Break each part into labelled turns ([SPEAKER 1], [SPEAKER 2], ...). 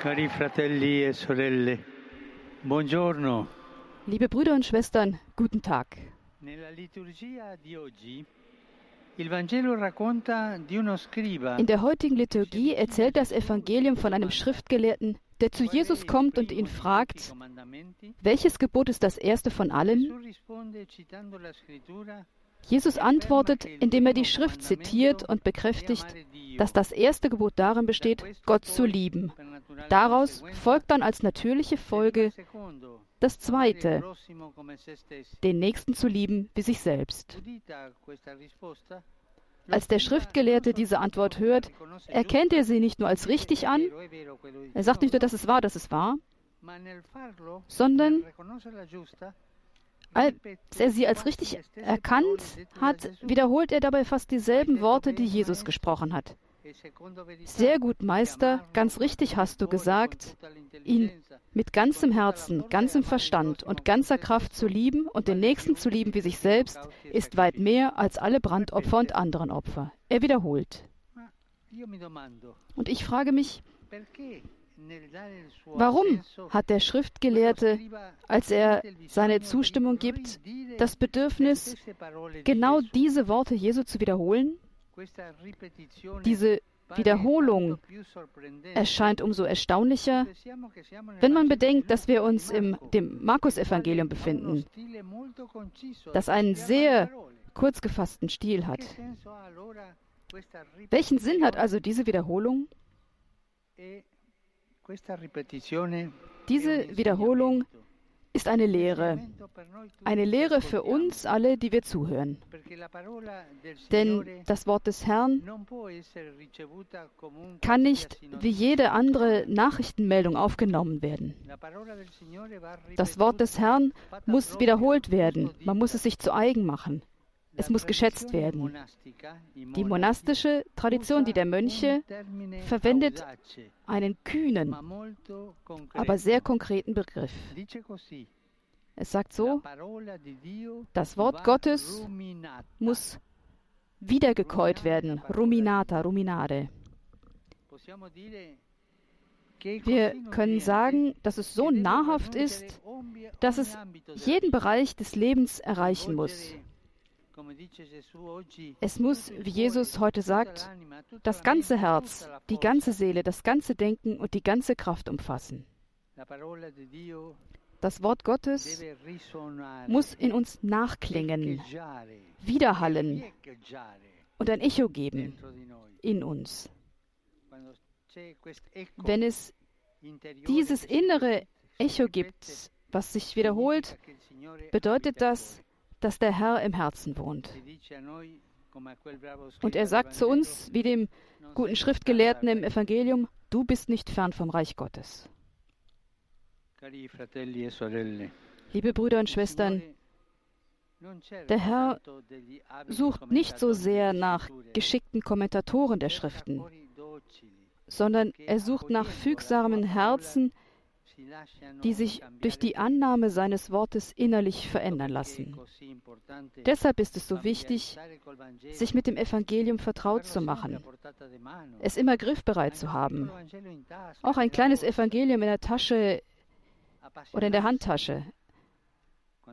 [SPEAKER 1] Cari fratelli e sorelle, buongiorno.
[SPEAKER 2] Liebe Brüder und Schwestern, guten Tag. In der heutigen Liturgie erzählt das Evangelium von einem Schriftgelehrten, der zu Jesus kommt und ihn fragt, welches Gebot ist das erste von allen?
[SPEAKER 1] Scrittura
[SPEAKER 2] Jesus antwortet, indem er die Schrift zitiert und bekräftigt, dass das erste Gebot darin besteht, Gott zu lieben. Daraus folgt dann als natürliche Folge das zweite, den Nächsten zu lieben wie sich selbst. Als der Schriftgelehrte diese Antwort hört, erkennt er sie nicht nur als richtig an, er sagt nicht nur, dass es wahr, dass es wahr, sondern als er sie als richtig erkannt hat, wiederholt er dabei fast dieselben Worte, die Jesus gesprochen hat. Sehr gut, Meister, ganz richtig hast du gesagt, ihn mit ganzem Herzen, ganzem Verstand und ganzer Kraft zu lieben und den Nächsten zu lieben wie sich selbst, ist weit mehr als alle Brandopfer und anderen Opfer. Er wiederholt. Und ich frage mich, warum hat der Schriftgelehrte, als er seine Zustimmung gibt, das Bedürfnis, genau diese Worte Jesu zu wiederholen? Diese Wiederholung erscheint umso erstaunlicher, wenn man bedenkt, dass wir uns im dem Markus-Evangelium befinden, das einen sehr kurz gefassten Stil hat. Welchen Sinn hat also diese Wiederholung? Diese Wiederholung ist eine Lehre, eine Lehre für uns alle, die wir zuhören. Denn das Wort des Herrn kann nicht wie jede andere Nachrichtenmeldung aufgenommen werden. Das Wort des Herrn muss wiederholt werden, man muss es sich zu eigen machen. Es muss geschätzt werden. Die monastische Tradition, die der Mönche, verwendet einen kühnen, aber sehr konkreten Begriff. Es sagt so, das Wort Gottes muss wiedergekäut werden, ruminata, ruminare. Wir können sagen, dass es so nahrhaft ist, dass es jeden Bereich des Lebens erreichen muss. Es muss, wie Jesus heute sagt, das ganze Herz, die ganze Seele, das ganze Denken und die ganze Kraft umfassen. Das Wort Gottes muss in uns nachklingen, widerhallen und ein Echo geben in uns. Wenn es dieses innere Echo gibt, was sich wiederholt, bedeutet das, dass der Herr im Herzen wohnt. Und er sagt zu uns, wie dem guten Schriftgelehrten im Evangelium, du bist nicht fern vom Reich Gottes. Liebe Brüder und Schwestern, der Herr sucht nicht so sehr nach geschickten Kommentatoren der Schriften, sondern er sucht nach fügsamen Herzen, die sich durch die Annahme seines Wortes innerlich verändern lassen. Deshalb ist es so wichtig, sich mit dem Evangelium vertraut zu machen, es immer griffbereit zu haben. Auch ein kleines Evangelium in der Tasche oder in der Handtasche,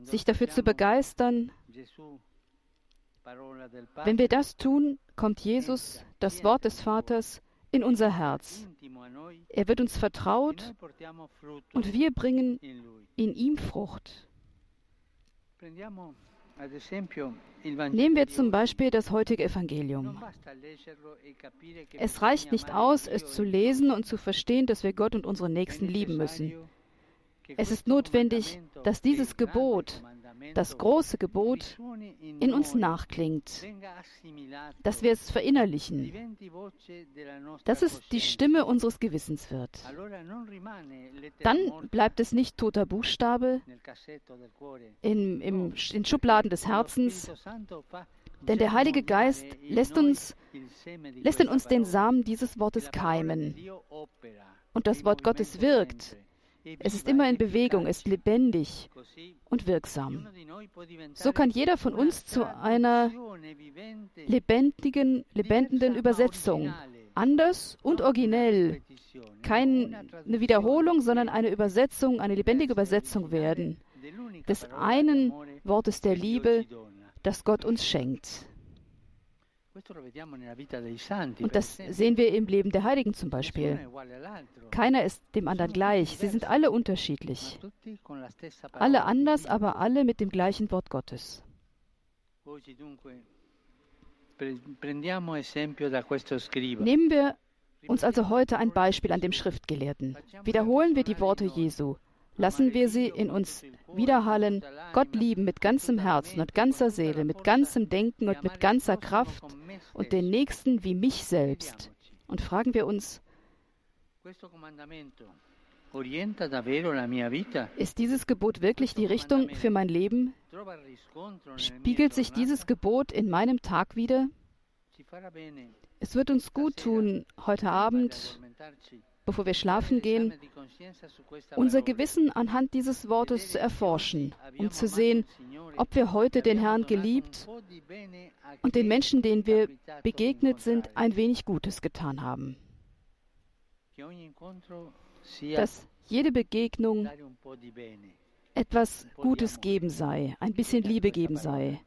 [SPEAKER 2] sich dafür zu begeistern. Wenn wir das tun, kommt Jesus, das Wort des Vaters, in unser Herz. Er wird uns vertraut und wir bringen in ihm Frucht. Nehmen wir zum Beispiel das heutige Evangelium. Es reicht nicht aus, es zu lesen und zu verstehen, dass wir Gott und unsere Nächsten lieben müssen. Es ist notwendig, dass dieses Gebot, das große Gebot, in uns nachklingt, dass wir es verinnerlichen, dass es die Stimme unseres Gewissens wird. Dann bleibt es nicht toter Buchstabe in, im, in Schubladen des Herzens, denn der Heilige Geist lässt, uns, lässt in uns den Samen dieses Wortes keimen. Und das Wort Gottes wirkt es ist immer in Bewegung, ist lebendig und wirksam. So kann jeder von uns zu einer lebendigen, lebendenden Übersetzung, anders und originell, keine Wiederholung, sondern eine Übersetzung, eine lebendige Übersetzung werden des einen Wortes der Liebe, das Gott uns schenkt. Und das sehen wir im Leben der Heiligen zum Beispiel. Keiner ist dem anderen gleich. Sie sind alle unterschiedlich. Alle anders, aber alle mit dem gleichen Wort Gottes. Nehmen wir uns also heute ein Beispiel an dem Schriftgelehrten. Wiederholen wir die Worte Jesu. Lassen wir sie in uns widerhallen, Gott lieben mit ganzem Herzen und ganzer Seele, mit ganzem Denken und mit ganzer Kraft und den Nächsten wie mich selbst. Und fragen wir uns, ist dieses Gebot wirklich die Richtung für mein Leben? Spiegelt sich dieses Gebot in meinem Tag wieder? Es wird uns gut tun, heute Abend bevor wir schlafen gehen, unser Gewissen anhand dieses Wortes zu erforschen, um zu sehen, ob wir heute den Herrn geliebt und den Menschen, denen wir begegnet sind, ein wenig Gutes getan haben. Dass jede Begegnung etwas Gutes geben sei, ein bisschen Liebe geben sei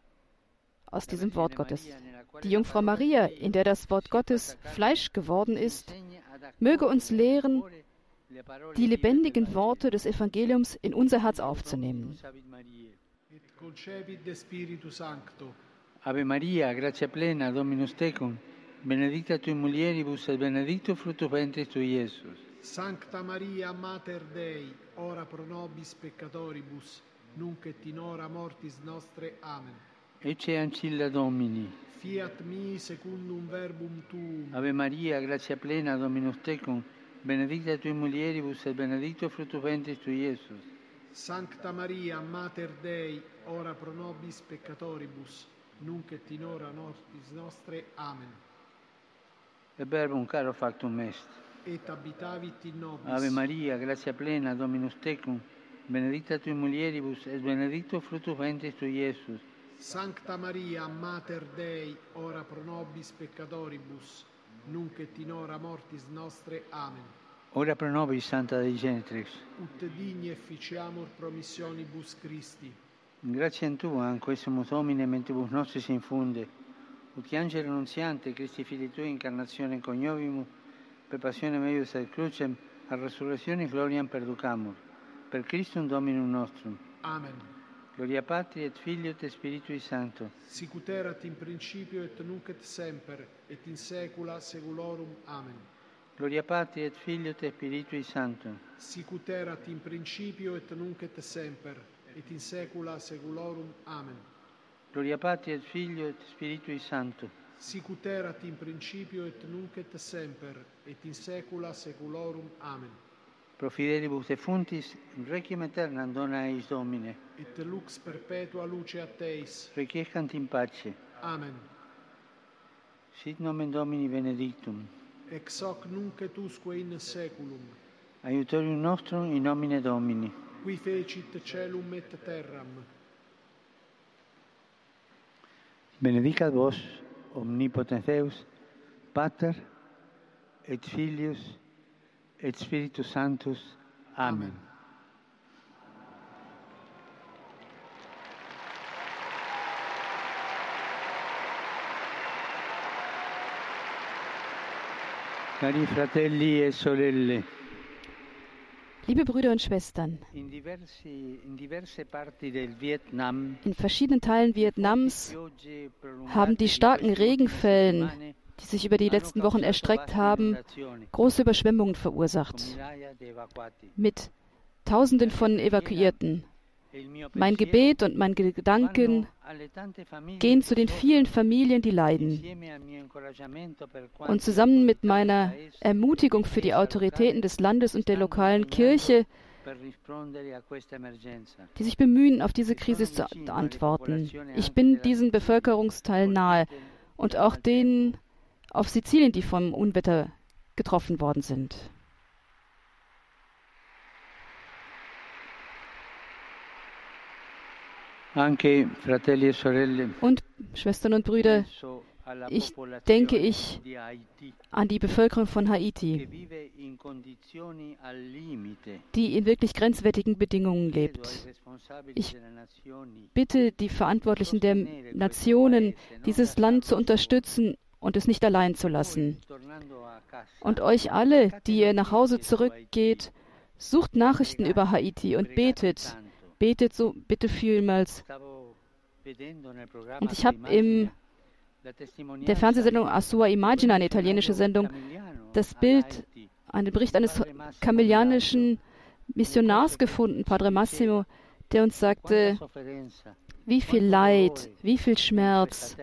[SPEAKER 2] aus diesem Wort Gottes. Die Jungfrau Maria, in der das Wort Gottes Fleisch geworden ist, möge uns lehren, die lebendigen Worte des Evangeliums in unser Herz aufzunehmen.
[SPEAKER 1] Ave Maria, gratia plena, Dominus tecum, benedicta tui mulieribus et benedictus fructus ventris tui, Iesus.
[SPEAKER 3] Sancta Maria, Mater Dei, ora pro nobis peccatoribus, nunc et in hora mortis nostre. Amen.
[SPEAKER 1] Ecce ancilla Domini.
[SPEAKER 3] Fiat mi secundum verbum tuum.
[SPEAKER 1] Ave Maria, gratia plena, Dominus tecum, benedicta tui mulieribus et benedictus fructus ventris tui, Iesus.
[SPEAKER 3] Sancta Maria, Mater Dei, ora pro nobis peccatoribus, nunc et in hora mortis nostre. Amen.
[SPEAKER 1] E verbum caro factum est.
[SPEAKER 3] Et abitavit in nobis.
[SPEAKER 1] Ave Maria, gratia plena, Dominus tecum, benedicta tui mulieribus et benedictus fructus ventris tui, Iesus.
[SPEAKER 3] Sancta Maria, Mater Dei, ora pro nobis peccatoribus, nunc et in hora mortis nostre. Amen.
[SPEAKER 1] Ora pro nobis, Santa Dei Genitrix.
[SPEAKER 3] Ut digni efficiamur promissionibus Christi.
[SPEAKER 1] Grazie a Tua, anque sumus homine, mentibus nostris infunde, ut angelo annunziante, Christi Fili Tui, incarnazione coniovimus, per passione meius et crucem, a resurrezione gloriam perducamur. Per Christum Dominum nostrum.
[SPEAKER 3] Amen.
[SPEAKER 1] Gloria Patri et Filio et Spiritui Sancto.
[SPEAKER 3] Sicut erat in principio et nunc et semper, et in saecula saeculorum. Amen.
[SPEAKER 1] Gloria Patri et Filio et Spiritui Sancto.
[SPEAKER 3] Sicut erat in principio et nunc et semper, et in saecula saeculorum. Amen.
[SPEAKER 1] Gloria Patri et Filio et Spiritui Sancto.
[SPEAKER 3] Sicut erat in principio et nunc et semper, et in saecula saeculorum. Amen.
[SPEAKER 1] pro fidelibus defuntis, requiem aeternam dona eis Domine.
[SPEAKER 3] Et lux perpetua luce a Teis.
[SPEAKER 1] Requiescant in pace.
[SPEAKER 3] Amen.
[SPEAKER 1] Sit nomen Domini benedictum.
[SPEAKER 3] Ex hoc nunc et usque in saeculum.
[SPEAKER 1] Aiutorium nostrum in nomine Domini.
[SPEAKER 3] Qui fecit celum et terram.
[SPEAKER 1] Benedicat vos, omnipotens Deus, Pater et Filius et Spiritus Sanctus. Amen. Amen. E
[SPEAKER 2] Liebe Brüder und Schwestern,
[SPEAKER 1] in
[SPEAKER 2] verschiedenen Teilen Vietnams haben die starken Regenfällen, die sich über die letzten Wochen erstreckt haben, große Überschwemmungen verursacht, mit Tausenden von Evakuierten. Mein Gebet und meine Gedanken gehen zu den vielen Familien, die leiden. Und zusammen mit meiner Ermutigung für die Autoritäten des Landes und der lokalen Kirche, die sich bemühen, auf diese Krise zu antworten. Ich bin diesen Bevölkerungsteil nahe und auch denen auf Sizilien, die vom Unwetter getroffen worden sind.
[SPEAKER 1] E
[SPEAKER 2] Und Schwestern und Brüder, ich denke ich an die Bevölkerung von Haiti, die in wirklich grenzwertigen Bedingungen lebt. Ich bitte die Verantwortlichen der Nationen, dieses Land zu unterstützen und es nicht allein zu lassen. Und euch alle, die ihr nach Hause zurückgeht, sucht Nachrichten über Haiti und betet. Betet so bitte vielmals. Und ich habe im der Fernsehsendung Asua Imagina, eine italienische Sendung, das Bild, einen Bericht eines kamelianischen Missionars gefunden, Padre Massimo, der uns sagte, wie viel Leid, wie viel Schmerz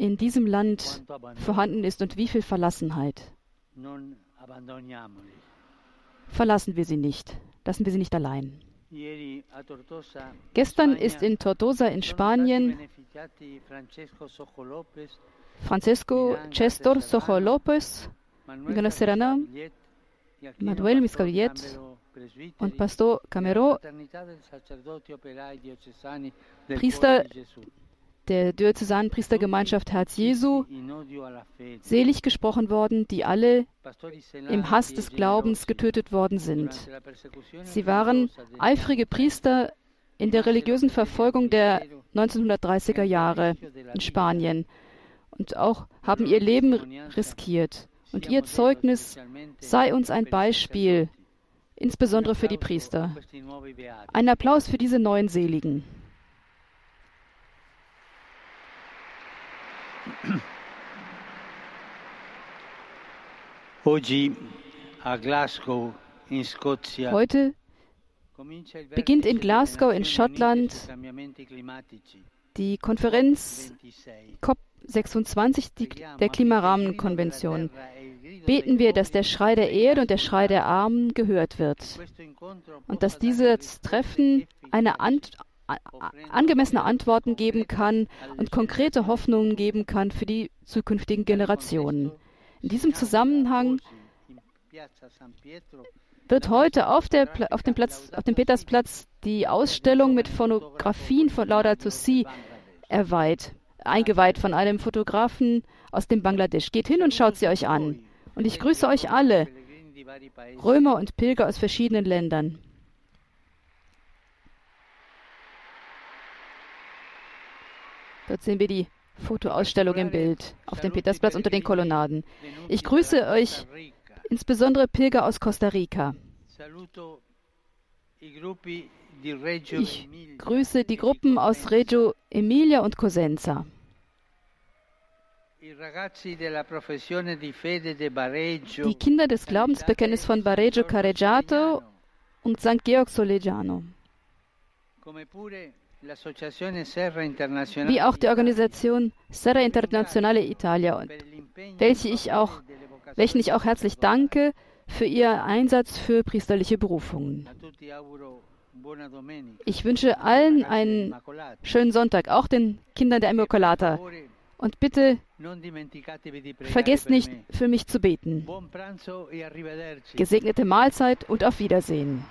[SPEAKER 2] in diesem Land vorhanden ist und wie viel Verlassenheit. Verlassen wir sie nicht, lassen wir sie nicht allein. Gestern ist in Tortosa in Spanien Francesco Chestor Sojo López, Miguel Serrana, Manuel Miscavillet und Pastor Camero, Priester der Diözesanpriestergemeinschaft Herz Jesu, selig gesprochen worden, die alle im Hass des Glaubens getötet worden sind. Sie waren eifrige Priester in der religiösen Verfolgung der 1930er Jahre in Spanien und auch haben ihr Leben riskiert. Und ihr Zeugnis sei uns ein Beispiel, insbesondere für die Priester. Ein Applaus für diese neuen Seligen. Heute beginnt in Glasgow in Schottland die Konferenz COP26 der Klimarahmenkonvention. Beten wir, dass der Schrei der Erde und der Schrei der Armen gehört wird und dass dieses Treffen eine Ant angemessene Antworten geben kann und konkrete Hoffnungen geben kann für die zukünftigen Generationen. In diesem Zusammenhang wird heute auf, der, auf, dem, Platz, auf dem Petersplatz die Ausstellung mit Fotografien von Laudato Si erweiht, eingeweiht von einem Fotografen aus dem Bangladesch. Geht hin und schaut sie euch an. Und ich grüße euch alle, Römer und Pilger aus verschiedenen Ländern. Dort sehen wir die Fotoausstellung im Bild auf dem Petersplatz unter den Kolonnaden. Ich grüße euch, insbesondere Pilger aus Costa Rica. Ich grüße die Gruppen aus Reggio Emilia und Cosenza. Die Kinder des Glaubensbekenntnisses von Bareggio Careggiato und St. Georg Soleggiano wie auch die Organisation Serra Internazionale Italia, welche ich auch, welchen ich auch herzlich danke für ihr Einsatz für priesterliche Berufungen. Ich wünsche allen einen schönen Sonntag, auch den Kindern der Immaculata. Und bitte vergesst nicht, für mich zu beten. E Gesegnete Mahlzeit und auf Wiedersehen.